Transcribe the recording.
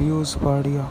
Piyush Padia